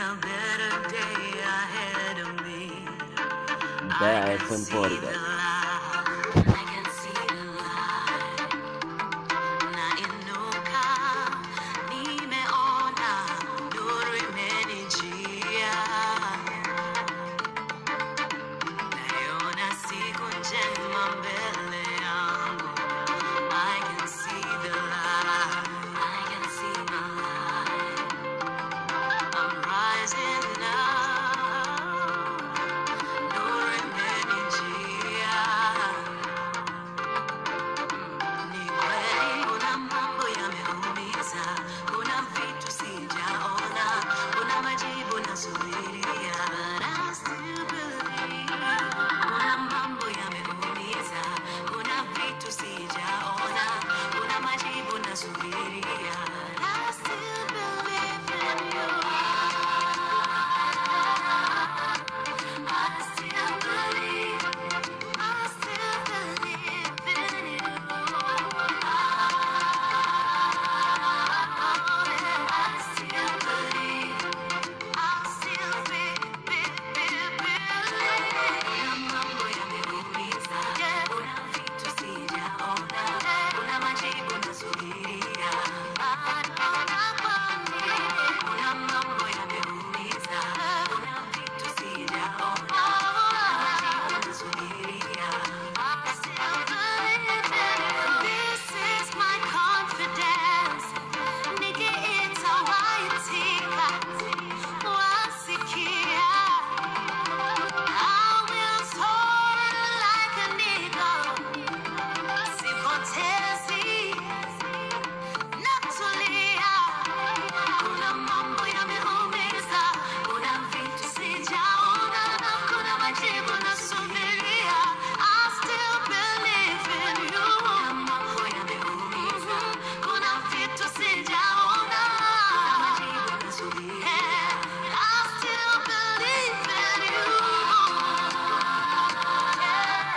a better day ahead of me. yeah.